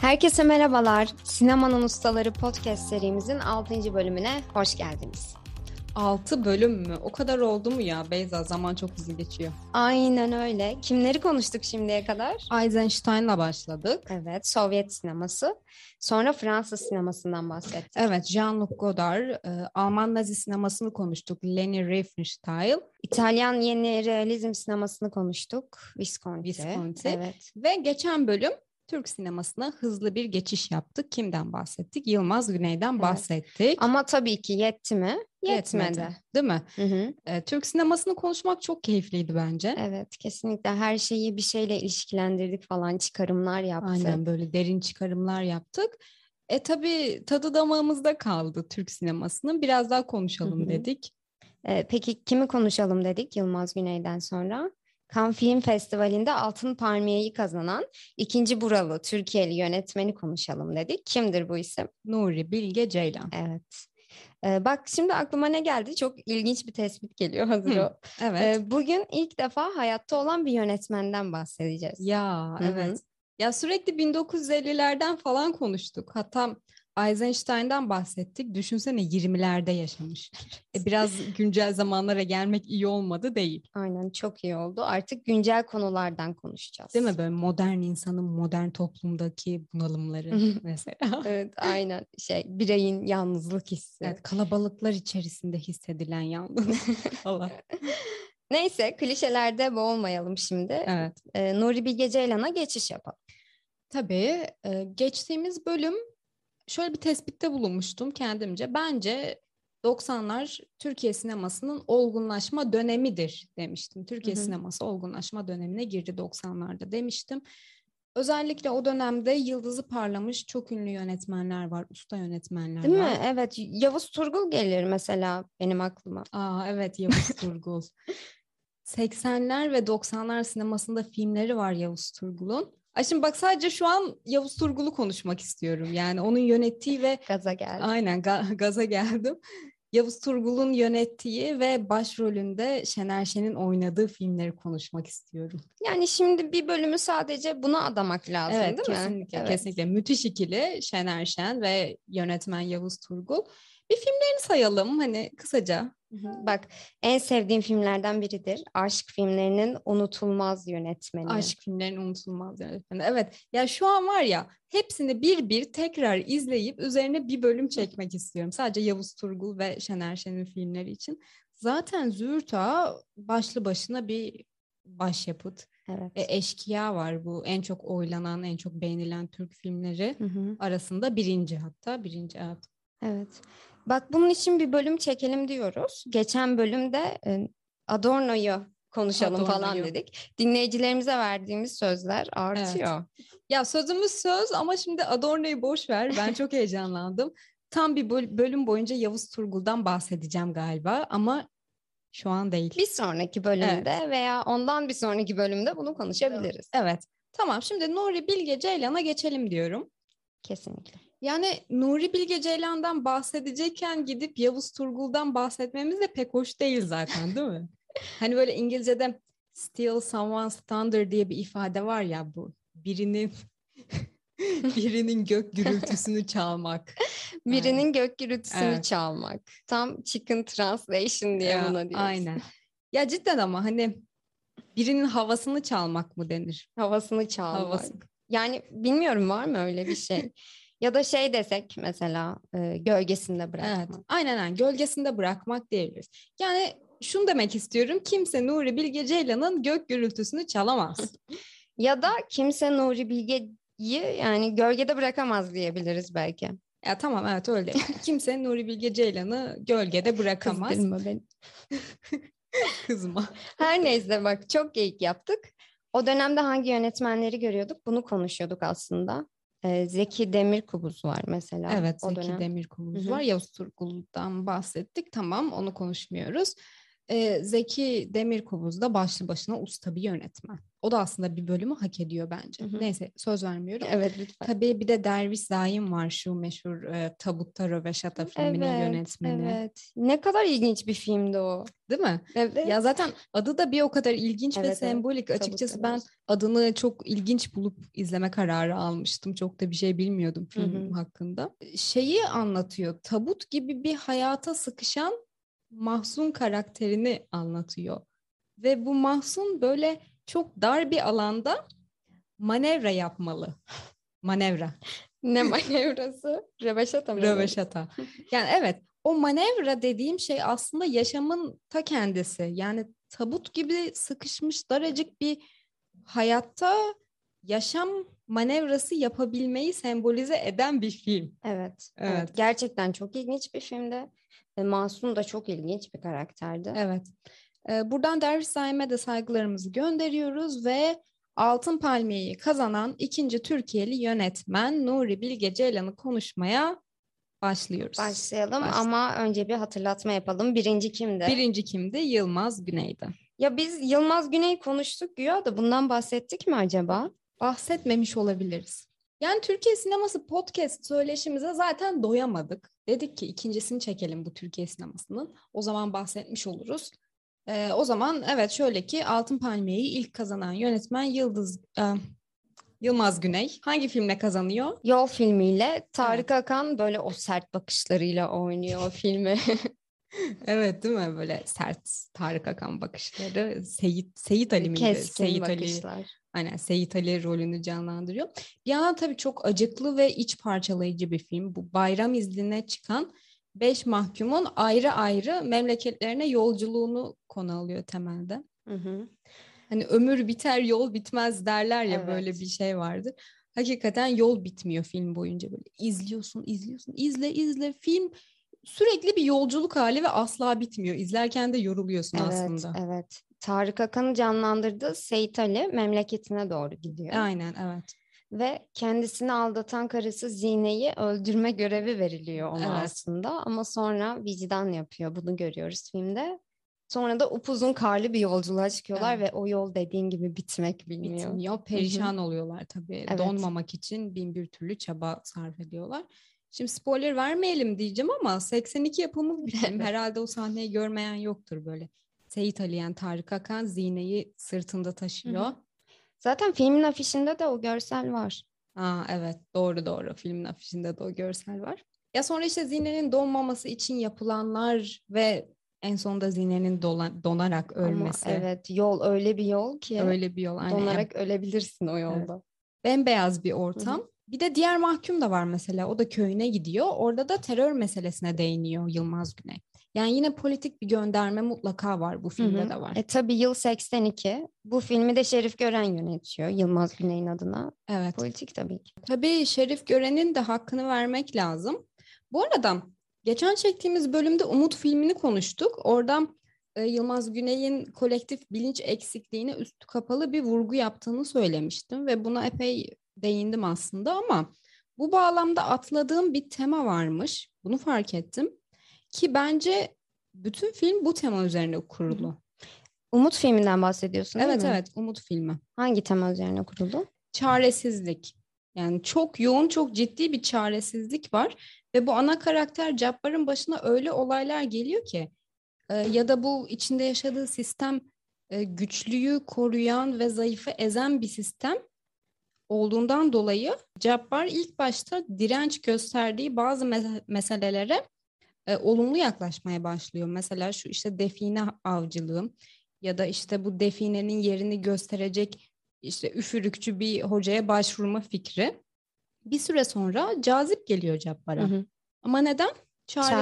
Herkese merhabalar. Sinemanın Ustaları podcast serimizin 6. bölümüne hoş geldiniz. 6 bölüm mü? O kadar oldu mu ya Beyza? Zaman çok hızlı geçiyor. Aynen öyle. Kimleri konuştuk şimdiye kadar? Eisenstein'la başladık. Evet, Sovyet sineması. Sonra Fransız sinemasından bahsettik. Evet, Jean-Luc Godard, e, Alman Nazi sinemasını konuştuk. Leni Riefenstahl. İtalyan yeni realizm sinemasını konuştuk. Visconti. Visconti. Evet. Ve geçen bölüm Türk sinemasına hızlı bir geçiş yaptık. Kimden bahsettik? Yılmaz Güney'den Evet. bahsettik. Ama tabii ki yetti mi? Yetmedi. Değil mi? Hı hı. E, Türk sinemasını konuşmak çok keyifliydi bence. Evet, kesinlikle her şeyi bir şeyle ilişkilendirdik falan, çıkarımlar yaptık. Aynen böyle derin çıkarımlar yaptık. E tabii tadı damağımızda kaldı Türk sinemasının. Biraz daha konuşalım Hı hı. dedik. Ee, peki kimi konuşalım dedik Yılmaz Güney'den sonra? Cannes Film Festivali'nde Altın Palmiye'yi kazanan ikinci buralı Türkiye'li yönetmeni konuşalım dedik. Kimdir bu isim? Nuri Bilge Ceylan. Evet. Ee, bak şimdi aklıma ne geldi? Çok ilginç bir tespit geliyor hazır Hı, o. Evet. Ee, bugün ilk defa hayatta olan bir yönetmenden bahsedeceğiz. ya Hı hı. evet. Ya sürekli 1950'lerden falan konuştuk. Hatta Eisenstein'dan bahsettik. Düşünsene 20'lerde yaşamış. E, biraz güncel zamanlara gelmek iyi olmadı değil. Aynen çok iyi oldu. Artık güncel konulardan konuşacağız. Değil mi böyle modern insanın modern toplumdaki bunalımları mesela. Evet aynen şey bireyin yalnızlık hissi. Evet, kalabalıklar içerisinde hissedilen yalnız. Allah. Neyse klişelerde boğulmayalım şimdi. Evet. Ee, Nuri Bilge Ceylan'a geçiş yapalım. Tabii e, geçtiğimiz bölüm şöyle bir tespitte bulunmuştum kendimce. Bence 90'lar Türkiye sinemasının olgunlaşma dönemidir demiştim. Türkiye Hı hı. sineması olgunlaşma dönemine girdi 90'larda demiştim. Özellikle o dönemde yıldızı parlamış çok ünlü yönetmenler var, usta yönetmenler Değil var. mi? Evet. Yavuz Turgul gelir mesela benim aklıma. Aa evet Yavuz Turgul. 80'ler ve 90'lar sinemasında filmleri var Yavuz Turgul'un. Ay şimdi bak sadece şu an Yavuz Turgul'u konuşmak istiyorum. Yani onun yönettiği ve Gaza geldi. aynen ga- gaza geldim. Yavuz Turgul'un yönettiği ve başrolünde Şener Şen'in oynadığı filmleri konuşmak istiyorum. Yani şimdi bir bölümü sadece buna adamak lazım evet değil mi? kesinlikle Evet. kesinlikle müthiş ikili Şener Şen ve yönetmen Yavuz Turgul. Bir filmlerini sayalım hani kısaca. Bak en sevdiğim filmlerden biridir. Aşk filmlerinin unutulmaz yönetmeni. Aşk filmlerinin unutulmaz yönetmeni. Evet ya şu an var ya hepsini bir bir tekrar izleyip üzerine bir bölüm çekmek istiyorum. Sadece Yavuz Turgul ve Şener Şen'in filmleri için. Zaten Züğürt Ağa başlı başına bir başyapıt. Evet. E, Eşkıya var bu en çok oylanan, en çok beğenilen Türk filmleri Hı hı. arasında birinci hatta birinci evet. Evet. Bak bunun için bir bölüm çekelim diyoruz. Geçen bölümde e, Adorno'yu konuşalım falan Adorno'yu. dedik. Dinleyicilerimize verdiğimiz sözler artıyor. Ya sözümüz söz ama şimdi Adorno'yu boş ver. Ben çok heyecanlandım. Tam bir böl- bölüm boyunca Yavuz Turgul'dan bahsedeceğim galiba ama şu an değil. Bir sonraki bölümde veya ondan bir sonraki bölümde bunu konuşabiliriz. Evet. Tamam şimdi Nuri Bilge Ceylan'a geçelim diyorum. Kesinlikle. Yani Nuri Bilge Ceylan'dan bahsedecekken gidip Yavuz Turgul'dan bahsetmemiz de pek hoş değil zaten değil mi? hani böyle İngilizce'de steal someone's thunder diye bir ifade var ya bu. Birinin birinin gök gürültüsünü çalmak. Birinin gök gürültüsünü Evet. çalmak. Tam chicken translation diye Ya, buna diyoruz. Aynen. Ya cidden ama hani birinin havasını çalmak mı denir? Havasını çalmak. Havası. Yani bilmiyorum var mı öyle bir şey? Ya da şey desek mesela e, gölgesinde bırakmak. Evet. Aynen aynen. Gölgesinde bırakmak diyebiliriz. Yani şunu demek istiyorum. Kimse Nuri Bilge Ceylan'ın gök gürültüsünü çalamaz. Ya da kimse Nuri Bilge'yi yani gölgede bırakamaz diyebiliriz belki. ya tamam evet öyle. Kimse Nuri Bilge Ceylan'ı gölgede bırakamaz. Kızdırma beni. Kızma. Her neyse bak çok geyik yaptık. O dönemde hangi yönetmenleri görüyorduk? Bunu konuşuyorduk aslında. Ee, Zeki Demirkubuz var mesela. Evet o Zeki dönem. Demirkubuz Hı hı. var. Yavuz Turgul'dan bahsettik. Tamam onu konuşmuyoruz. E, Zeki Demirkubuz da başlı başına usta bir yönetmen. O da aslında bir bölümü hak ediyor bence. Hı hı. Neyse söz vermiyorum. Evet lütfen. Tabii bir de Derviş Zaim var şu meşhur e, Tabutta Röveşata filminin Evet, yönetmeni. Evet. Ne kadar ilginç bir filmdi o. Değil mi? Evet. Ya zaten adı da bir o kadar ilginç ve Evet, evet. sembolik. Tabutta Açıkçası ben adını çok ilginç bulup izleme kararı almıştım. Çok da bir şey bilmiyordum Hı film hı. hakkında. Şeyi anlatıyor. Tabut gibi bir hayata sıkışan Mahsun karakterini anlatıyor. Ve bu Mahsun böyle çok dar bir alanda manevra yapmalı. Manevra. Ne manevrası? Röveşata mı? Röveşata. Yani evet o manevra dediğim şey aslında yaşamın ta kendisi. Yani tabut gibi sıkışmış daracık bir hayatta yaşam manevrası yapabilmeyi sembolize eden bir film. Evet, Evet. evet. Gerçekten çok ilginç bir filmdi. Masum da çok ilginç bir karakterdi. Evet. Buradan Derviş Zaim'e de saygılarımızı gönderiyoruz ve Altın Palmiye'yi kazanan ikinci Türkiye'li yönetmen Nuri Bilge Ceylan'ı konuşmaya başlıyoruz. Başlayalım Başla. ama önce bir hatırlatma yapalım. Birinci kimdi? Birinci kimdi? Yılmaz Güney'di. Ya biz Yılmaz Güney konuştuk güya da bundan bahsettik mi acaba? bahsetmemiş olabiliriz. Yani Türkiye sineması podcast söyleşimize zaten doyamadık. Dedik ki ikincisini çekelim bu Türkiye sinemasının. O zaman bahsetmiş oluruz. Ee, o zaman evet şöyle ki Altın Palmiye'yi ilk kazanan yönetmen Yıldız e, Yılmaz Güney. Hangi filmle kazanıyor? Yol filmiyle Tarık Akan böyle o sert bakışlarıyla oynuyor o filmi. Evet değil mi? Böyle sert Tarık Akan bakışları. Seyit, Seyit Ali miydi? Keskin Seyit Ali. bakışlar. Aynen Seyit Ali rolünü canlandırıyor. Bir yandan tabii çok acıklı ve iç parçalayıcı bir film. Bu bayram izline çıkan beş mahkumun ayrı ayrı memleketlerine yolculuğunu konu alıyor temelde. Hı hı. Hani ömür biter yol bitmez derler ya böyle Evet. bir şey vardır. Hakikaten yol bitmiyor film boyunca böyle izliyorsun izliyorsun izle izle film sürekli bir yolculuk hali ve asla bitmiyor. İzlerken de yoruluyorsun Evet, aslında. evet. Tarık Akan'ı canlandırdığı Seyit Ali memleketine doğru gidiyor. Aynen evet. Ve kendisini aldatan karısı Zine'yi öldürme görevi veriliyor ona Evet. aslında. Ama sonra vicdan yapıyor. Bunu görüyoruz filmde. Sonra da upuzun karlı bir yolculuğa çıkıyorlar Evet. ve o yol dediğin gibi bitmek bilmiyor. Bitmiyor. Perişan oluyorlar tabii. Evet. Donmamak için bin bir türlü çaba sarf ediyorlar. Şimdi spoiler vermeyelim diyeceğim ama 82 yapımı bir film. Evet. Herhalde o sahneyi görmeyen yoktur böyle. Seyit Aliyen Tarık Akan Zine'yi sırtında taşıyor. Zaten filmin afişinde de o görsel var. Aa, evet doğru doğru filmin afişinde de o görsel var. Ya sonra işte Zine'nin donmaması için yapılanlar ve en sonunda Zine'nin donarak ölmesi. Ama evet yol öyle bir yol ki Öyle bir yol. Aynen. donarak ölebilirsin o yolda. bembeyaz bir ortam. Bir de diğer mahkum da var mesela. O da köyüne gidiyor. Orada da terör meselesine değiniyor Yılmaz Güney. Yani yine politik bir gönderme mutlaka var bu filmde hı. de var. E tabii yıl 82. Bu filmi de Şerif Gören yönetiyor Yılmaz Güney'in adına. Evet. Politik tabii ki. Tabii Şerif Gören'in de hakkını vermek lazım. Bu arada geçen çektiğimiz bölümde Umut filmini konuştuk. Oradan e, Yılmaz Güney'in kolektif bilinç eksikliğine üstü kapalı bir vurgu yaptığını söylemiştim ve buna epey değindim aslında ama bu bağlamda atladığım bir tema varmış. Bunu fark ettim. Ki bence bütün film bu tema üzerine kurulu. Umut filminden bahsediyorsun değil Evet mi? evet Umut filmi. Hangi tema üzerine kuruldu? çaresizlik. Yani çok yoğun, çok ciddi bir çaresizlik var ve bu ana karakter Cabbar'ın başına öyle olaylar geliyor ki e, ya da bu içinde yaşadığı sistem e, güçlüyü koruyan ve zayıfı ezen bir sistem olduğundan dolayı Cabbar ilk başta direnç gösterdiği bazı me- meselelere e, olumlu yaklaşmaya başlıyor. Mesela şu işte define avcılığı ya da işte bu definenin yerini gösterecek işte üfürükçü bir hocaya başvurma fikri bir süre sonra cazip geliyor Cabbar'a. Hı hı. Ama neden? Çaresizlik,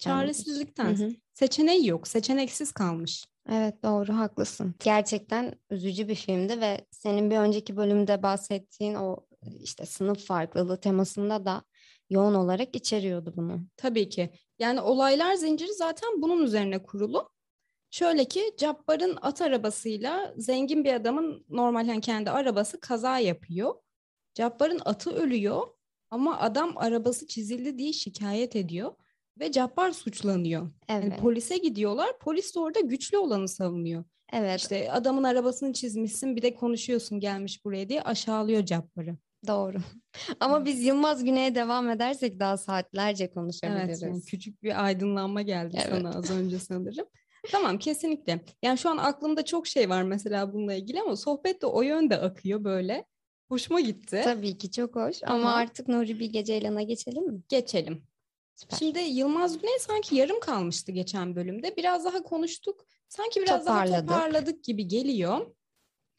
Çaresizlikten. çaresizlikten. Hı hı. Seçeneği yok, seçeneksiz kalmış. Evet doğru haklısın. Gerçekten üzücü bir filmdi ve senin bir önceki bölümde bahsettiğin o işte sınıf farklılığı temasında da yoğun olarak içeriyordu bunu. Tabii ki. Yani olaylar zinciri zaten bunun üzerine kurulu. Şöyle ki Cabbar'ın at arabasıyla zengin bir adamın normalden kendi arabası kaza yapıyor. Cabbar'ın atı ölüyor ama adam arabası çizildi diye şikayet ediyor. Ve Cabbar suçlanıyor. Evet. Yani polise gidiyorlar. Polis de orada güçlü olanı savunuyor. evet. İşte adamın arabasını çizmişsin bir de konuşuyorsun gelmiş buraya diye aşağılıyor Cabbar'ı. Doğru. Ama biz Yılmaz Güney'e devam edersek daha saatlerce Evet, konuşabiliriz. yani küçük bir aydınlanma geldi Evet. sana az önce sanırım. Tamam kesinlikle. Yani şu an aklımda çok şey var mesela bununla ilgili ama sohbet de o yönde akıyor böyle. Hoşuma gitti. Tabii ki çok hoş. Tamam. Ama artık Nuri Bilge Ceylan'a geçelim mi? Geçelim. Süper. Şimdi Yılmaz Güney sanki yarım kalmıştı geçen bölümde. Biraz daha konuştuk. Sanki biraz Toparladık. daha toparladık gibi geliyor.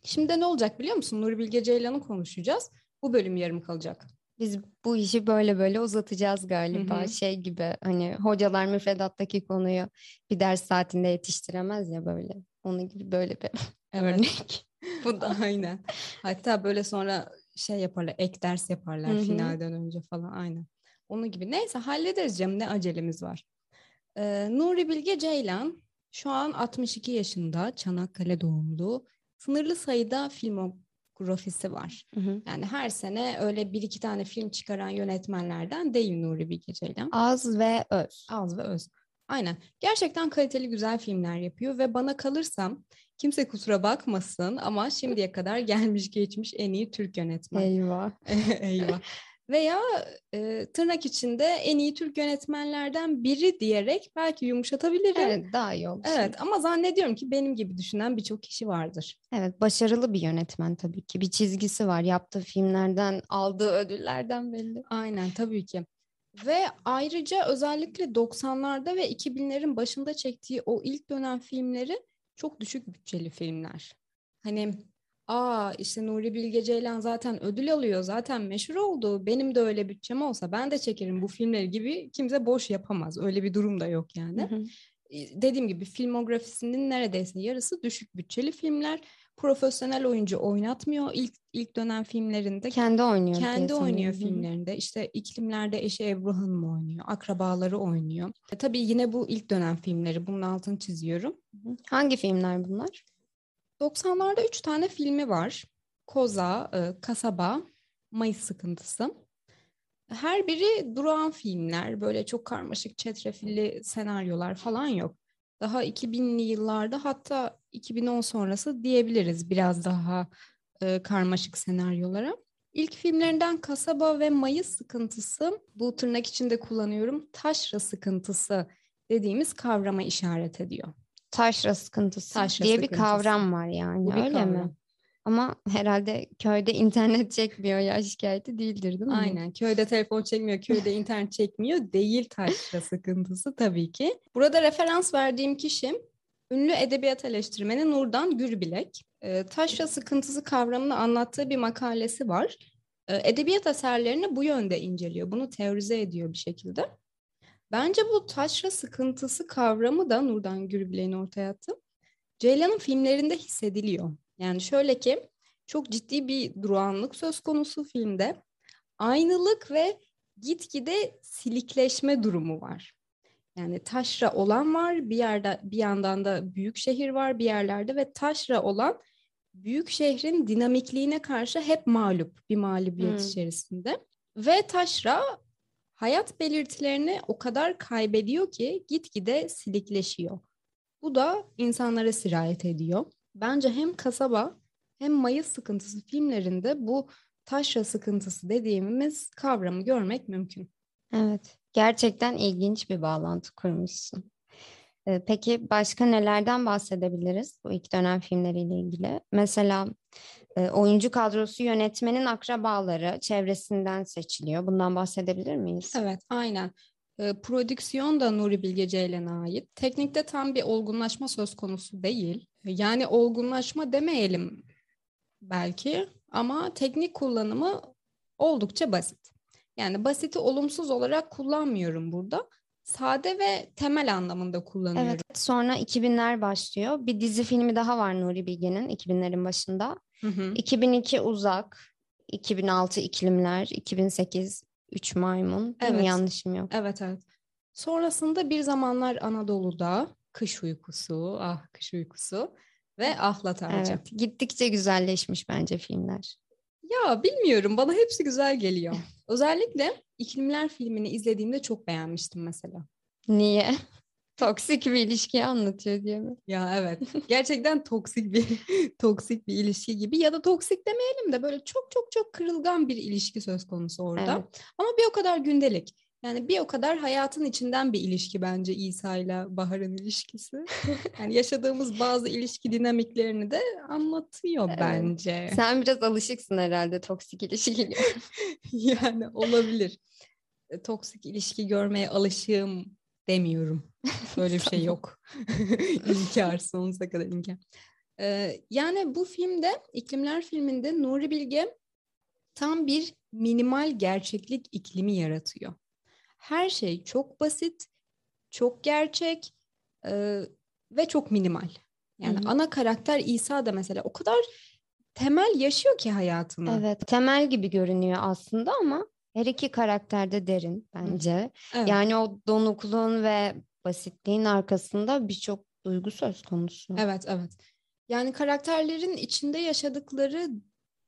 Şimdi de ne olacak biliyor musun? Nuri Bilge Ceylan'ı konuşacağız. Bu bölüm yarım kalacak. Biz bu işi böyle böyle uzatacağız galiba. Hı hı. Şey gibi hani hocalar müfredattaki konuyu bir ders saatinde yetiştiremez ya böyle. Onun gibi böyle bir örnek. Bu da aynen. Hatta böyle sonra şey yaparlar, ek ders yaparlar Hı hı. finalden önce falan aynen. Onun gibi. Neyse hallederiz canım ne acelemiz var. Ee, Nuri Bilge Ceylan şu an 62 yaşında Çanakkale doğumlu. Sınırlı sayıda filmografisi var. Hı hı. Yani her sene öyle bir iki tane film çıkaran yönetmenlerden değil Nuri Bilge Ceylan. Az ve öz. Az ve öz. Aynen. Gerçekten kaliteli güzel filmler yapıyor ve bana kalırsam kimse kusura bakmasın ama şimdiye kadar gelmiş geçmiş en iyi Türk yönetmen. Eyvah. Eyvah. Veya e, tırnak içinde en iyi Türk yönetmenlerden biri diyerek belki yumuşatabilirim. Evet. Evet daha iyi oldu. ama zannediyorum ki benim gibi düşünen birçok kişi vardır. Evet başarılı bir yönetmen tabii ki. Bir çizgisi var. Yaptığı filmlerden, aldığı ödüllerden belli. Aynen tabii ki. Ve ayrıca özellikle 90'larda ve 2000'lerin başında çektiği o ilk dönem filmleri çok düşük bütçeli filmler. Hani aa işte Nuri Bilge Ceylan zaten ödül alıyor, zaten meşhur oldu. Benim de öyle bütçem olsa ben de çekerim bu filmleri gibi kimse boş yapamaz. Öyle bir durum da yok yani. Hı hı. E, Dediğim gibi filmografisinin neredeyse yarısı düşük bütçeli filmler. Profesyonel oyuncu oynatmıyor ilk ilk dönem filmlerinde. Kendi oynuyor Kendi oynuyor filmlerinde. İşte iklimlerde eşi Ebru Hanım oynuyor. Akrabaları oynuyor. E, tabii yine bu ilk dönem filmleri. Bunun altını çiziyorum. Hı hı. Hangi filmler bunlar? 90'larda üç tane filmi var. Koza, e, Kasaba, Mayıs Sıkıntısı. Her biri durağan filmler. Böyle çok karmaşık, çetrefilli senaryolar falan yok. Daha 2000'li yıllarda hatta 2010 sonrası diyebiliriz biraz daha e, karmaşık senaryolara. İlk filmlerinden Kasaba ve Mayıs Sıkıntısı, bu tırnak içinde kullanıyorum, taşra sıkıntısı dediğimiz kavrama işaret ediyor. Taşra sıkıntısı Taşra diye bir sıkıntısı. kavram var yani Bu bir öyle mi? kavram. Ama herhalde köyde internet çekmiyor ya şikayeti değildir değil mi? Aynen. Köyde telefon çekmiyor, köyde internet çekmiyor. Değil taşra sıkıntısı tabii ki. Burada referans verdiğim kişi ünlü edebiyat eleştirmeni Nurdan Gürbilek. Ee, taşra sıkıntısı kavramını anlattığı bir makalesi var. Ee, edebiyat eserlerini bu yönde inceliyor. Bunu teorize ediyor bir şekilde. Bence bu taşra sıkıntısı kavramı da Nurdan Gürbilek'in ortaya attığı Ceylan'ın filmlerinde hissediliyor. Yani şöyle ki çok ciddi bir durağanlık söz konusu filmde. Aynılık ve gitgide silikleşme durumu var. Yani taşra olan var, bir yerde bir yandan da büyük şehir var bir yerlerde ve taşra olan büyük şehrin dinamikliğine karşı hep mağlup bir mağlubiyet Hmm. içerisinde. Ve taşra hayat belirtilerini o kadar kaybediyor ki gitgide silikleşiyor. Bu da insanlara sirayet ediyor. Bence hem kasaba hem Mayıs sıkıntısı filmlerinde bu taşra sıkıntısı dediğimiz kavramı görmek mümkün. Evet. Gerçekten ilginç bir bağlantı kurmuşsun. Ee, Peki başka nelerden bahsedebiliriz bu ilk dönem filmleriyle ilgili? Mesela e, oyuncu kadrosu yönetmenin akrabaları çevresinden seçiliyor. Bundan bahsedebilir miyiz? Evet, aynen. Ee, prodüksiyon da Nuri Bilge Ceylan'a ait. Teknikte tam bir olgunlaşma söz konusu değil. Yani olgunlaşma demeyelim belki ama teknik kullanımı oldukça basit. Yani basiti olumsuz olarak kullanmıyorum burada. Sade ve temel anlamında kullanıyorum. Evet. Sonra 2000'ler başlıyor. Bir dizi filmi daha var Nuri Bilge'nin 2000'lerin başında. Hı hı. 2002 Uzak, 2006 İklimler, 2008 Üç Maymun. Değil mi? Evet. Yanlışım yok. Evet evet. Sonrasında bir zamanlar Anadolu'da kış uykusu, ah kış uykusu ve ahlat ağacı. Evet. Gittikçe güzelleşmiş bence filmler. Ya bilmiyorum bana hepsi güzel geliyor. Özellikle İklimler filmini izlediğimde çok beğenmiştim mesela. Niye? Toksik bir ilişkiyi anlatıyor diye mi? Ya evet. Gerçekten toksik bir toksik bir ilişki gibi ya da toksik demeyelim de böyle çok çok çok kırılgan bir ilişki söz konusu orada. Evet. Ama bir o kadar gündelik. Yani bir o kadar hayatın içinden bir ilişki bence İsa ile Bahar'ın ilişkisi. Yani yaşadığımız bazı ilişki dinamiklerini de anlatıyor Evet. bence. Sen biraz alışıksın herhalde toksik ilişkiye. Yani olabilir. E, Toksik ilişki görmeye alışığım demiyorum. Böyle bir şey yok. İnkar sonsuza kadar inkar. Ee, yani bu filmde İklimler filminde Nuri Bilge tam bir minimal gerçeklik iklimi yaratıyor. Her şey çok basit, çok gerçek e, ve çok minimal. Yani Hı hı. ana karakter İsa da mesela o kadar temel yaşıyor ki hayatını. Evet, temel gibi görünüyor aslında ama her iki karakter de derin bence. Evet. Yani o donukluğun ve basitliğin arkasında birçok duygu söz konusu. Evet, evet. Yani karakterlerin içinde yaşadıkları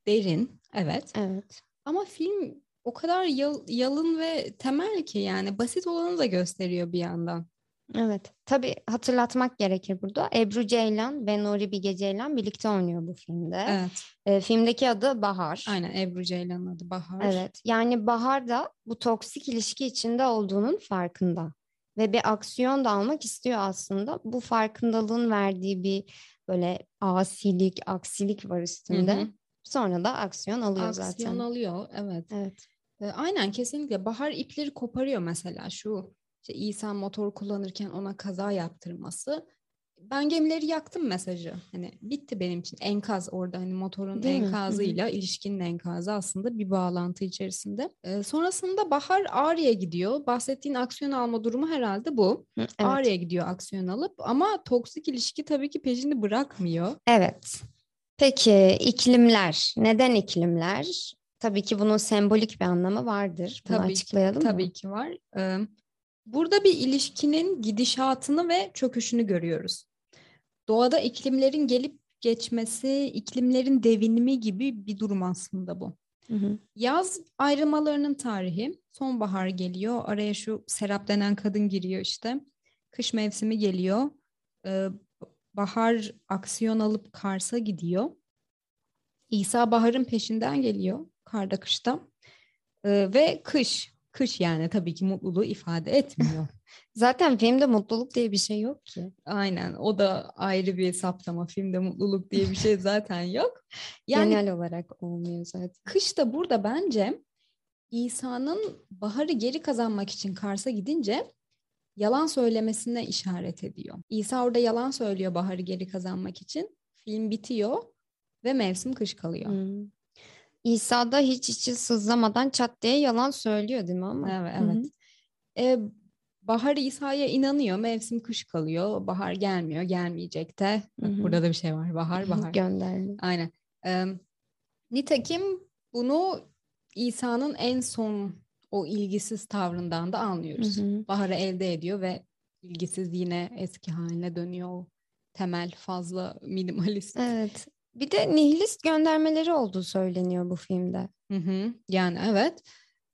derin, evet. Evet. Ama film o kadar yal- yalın ve temel ki yani basit olanı da gösteriyor bir yandan. Evet. Tabii hatırlatmak gerekir burada. Ebru Ceylan ve Nuri Bilge Ceylan birlikte oynuyor bu filmde. Evet. Ee, filmdeki adı Bahar. Aynen Ebru Ceylan'ın adı Bahar. Evet. Yani Bahar da bu toksik ilişki içinde olduğunun farkında. Ve bir aksiyon da almak istiyor aslında. Bu farkındalığın verdiği bir böyle asilik, aksilik var Hı üstünde. hı. Sonra da aksiyon alıyor Aksiyon zaten. alıyor, evet. Evet. Aynen kesinlikle. Bahar ipleri koparıyor mesela şu işte İsa motor kullanırken ona kaza yaptırması. Ben gemileri yaktım mesajı. Hani bitti benim için. Enkaz orada hani motorun Değil mi? Enkazıyla ilişkinin enkazı aslında bir bağlantı içerisinde. E, sonrasında Bahar Ağrı'ya gidiyor. Bahsettiğin aksiyon alma durumu herhalde bu. Hı, Evet. Ağrı'ya gidiyor aksiyon alıp ama toksik ilişki tabii ki peşini bırakmıyor. Evet. Peki iklimler. Neden iklimler? Tabii ki bunun sembolik bir anlamı vardır. Bunu Tabii ki, açıklayalım mı? Tabii ki var. Ee, Burada bir ilişkinin gidişatını ve çöküşünü görüyoruz. Doğada iklimlerin gelip geçmesi, iklimlerin devinimi gibi bir durum aslında bu. Hı hı. Yaz ayrılmalarının tarihi, sonbahar geliyor. Araya şu Serap denen kadın giriyor işte. Kış mevsimi geliyor. Ee, bahar aksiyon alıp Kars'a gidiyor. İsa baharın peşinden geliyor. Karda kışta. Ee, ve kış. Kış yani tabii ki mutluluğu ifade etmiyor. Zaten filmde mutluluk diye bir şey yok ki. Aynen o da ayrı bir saptama. Filmde mutluluk diye bir şey zaten yok. Yani Genel olarak olmuyor zaten. kış da burada bence İsa'nın baharı geri kazanmak için Kars'a gidince yalan söylemesine işaret ediyor. İsa orada yalan söylüyor baharı geri kazanmak için. Film bitiyor ve mevsim kış kalıyor. Hmm. İsa da hiç içi sızlamadan çat diye yalan söylüyor değil mi ama? Evet, evet. E, Bahar İsa'ya inanıyor. Mevsim kış kalıyor. Bahar gelmiyor. Gelmeyecek de. Bak, Hı hı. Burada da bir şey var. Bahar, bahar. Gönderdi. Aynen. Ee, nitekim bunu İsa'nın en son o ilgisiz tavrından da anlıyoruz. Hı hı. Bahar'ı elde ediyor ve ilgisiz yine eski haline dönüyor. Temel fazla minimalist. Evet. Bir de nihilist göndermeleri olduğu söyleniyor bu filmde. Hı hı. Yani evet.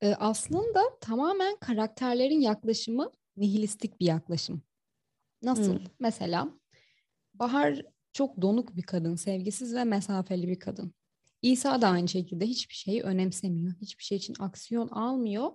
Ee, aslında tamamen karakterlerin yaklaşımı nihilistik bir yaklaşım. Nasıl? Hı. Mesela Bahar çok donuk bir kadın, sevgisiz ve mesafeli bir kadın. İsa da aynı şekilde hiçbir şeyi önemsemiyor. Hiçbir şey için aksiyon almıyor.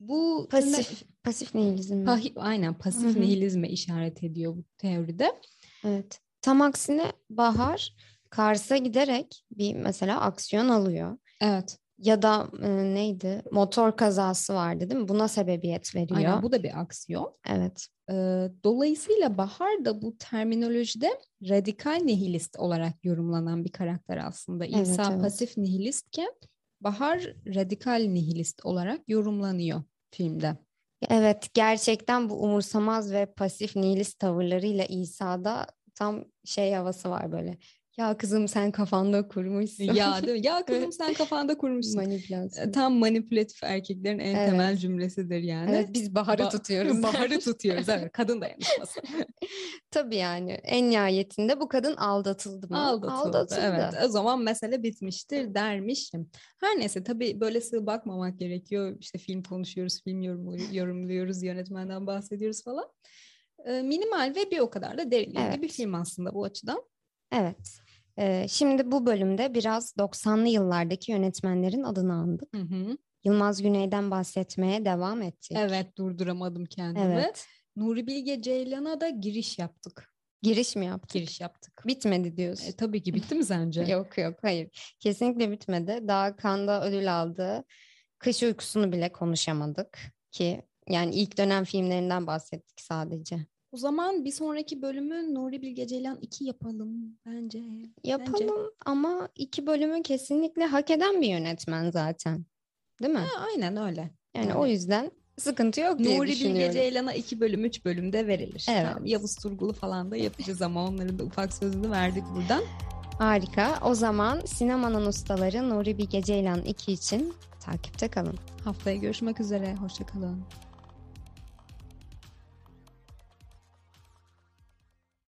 Bu Pasif, pasif nihilizm. tırnak- Pahi- aynen pasif Hı hı. nihilizme işaret ediyor bu teoride. Evet. Tam aksine Bahar Kars'a giderek bir mesela aksiyon alıyor. Evet. Ya da e, neydi? Motor kazası vardı değil mi? Buna sebebiyet veriyor. Aynen bu da bir aksiyon. Evet. Ee, dolayısıyla Bahar da bu terminolojide radikal nihilist olarak yorumlanan bir karakter aslında. Evet, İsa evet. pasif nihilistken Bahar radikal nihilist olarak yorumlanıyor filmde. Evet, gerçekten bu umursamaz ve pasif nihilist tavırlarıyla İsa'da tam şey havası var böyle. Ya kızım sen kafanda kurmuşsun. Ya değil mi? Ya kızım sen kafanda kurmuşsun. Manipülasyon. Tam manipülatif erkeklerin en Evet. temel cümlesidir yani. Evet biz Bahar'ı Ba- tutuyoruz. Baharı tutuyoruz evet. Kadın dayanışması. Tabii yani en nihayetinde bu kadın aldatıldı mı? Aldatıldı. Evet. O zaman mesele bitmiştir dermişim. Her neyse tabii böyle sığ bakmamak gerekiyor. İşte film konuşuyoruz, film yorumlu- yorumluyoruz, yönetmenden bahsediyoruz falan. Minimal ve bir o kadar da derinlikli Evet. bir film aslında bu açıdan. Evet. Ee, şimdi bu bölümde biraz 90'lı yıllardaki yönetmenlerin adını andık. Hı hı. Yılmaz Güney'den bahsetmeye devam ettik. Evet durduramadım kendimi. Evet. Nuri Bilge Ceylan'a da giriş yaptık. Giriş mi yaptık? Giriş yaptık. Bitmedi diyorsun. E, tabii ki bitti mi sence? Yok yok hayır. Kesinlikle bitmedi. Daha Kanda ödül aldı. Kış uykusunu bile konuşamadık ki yani ilk dönem filmlerinden bahsettik sadece. O zaman bir sonraki bölümü Nuri Bilge Ceylan 2 yapalım bence. Yapalım ama iki bölümü kesinlikle hak eden bir yönetmen zaten. Değil mi? Ha, aynen öyle. Yani öyle. o yüzden sıkıntı yok diye Nuri Bilge. Ceylan'a 2 bölüm 3 bölümde verilir. Evet. Tamam, Yavuz Turgul'u falan da yapacağız ama onların da ufak sözünü verdik buradan. Harika. O zaman sinemanın ustaları Nuri Bilge Ceylan 2 için takipte kalın. Haftaya görüşmek üzere. Hoşçakalın.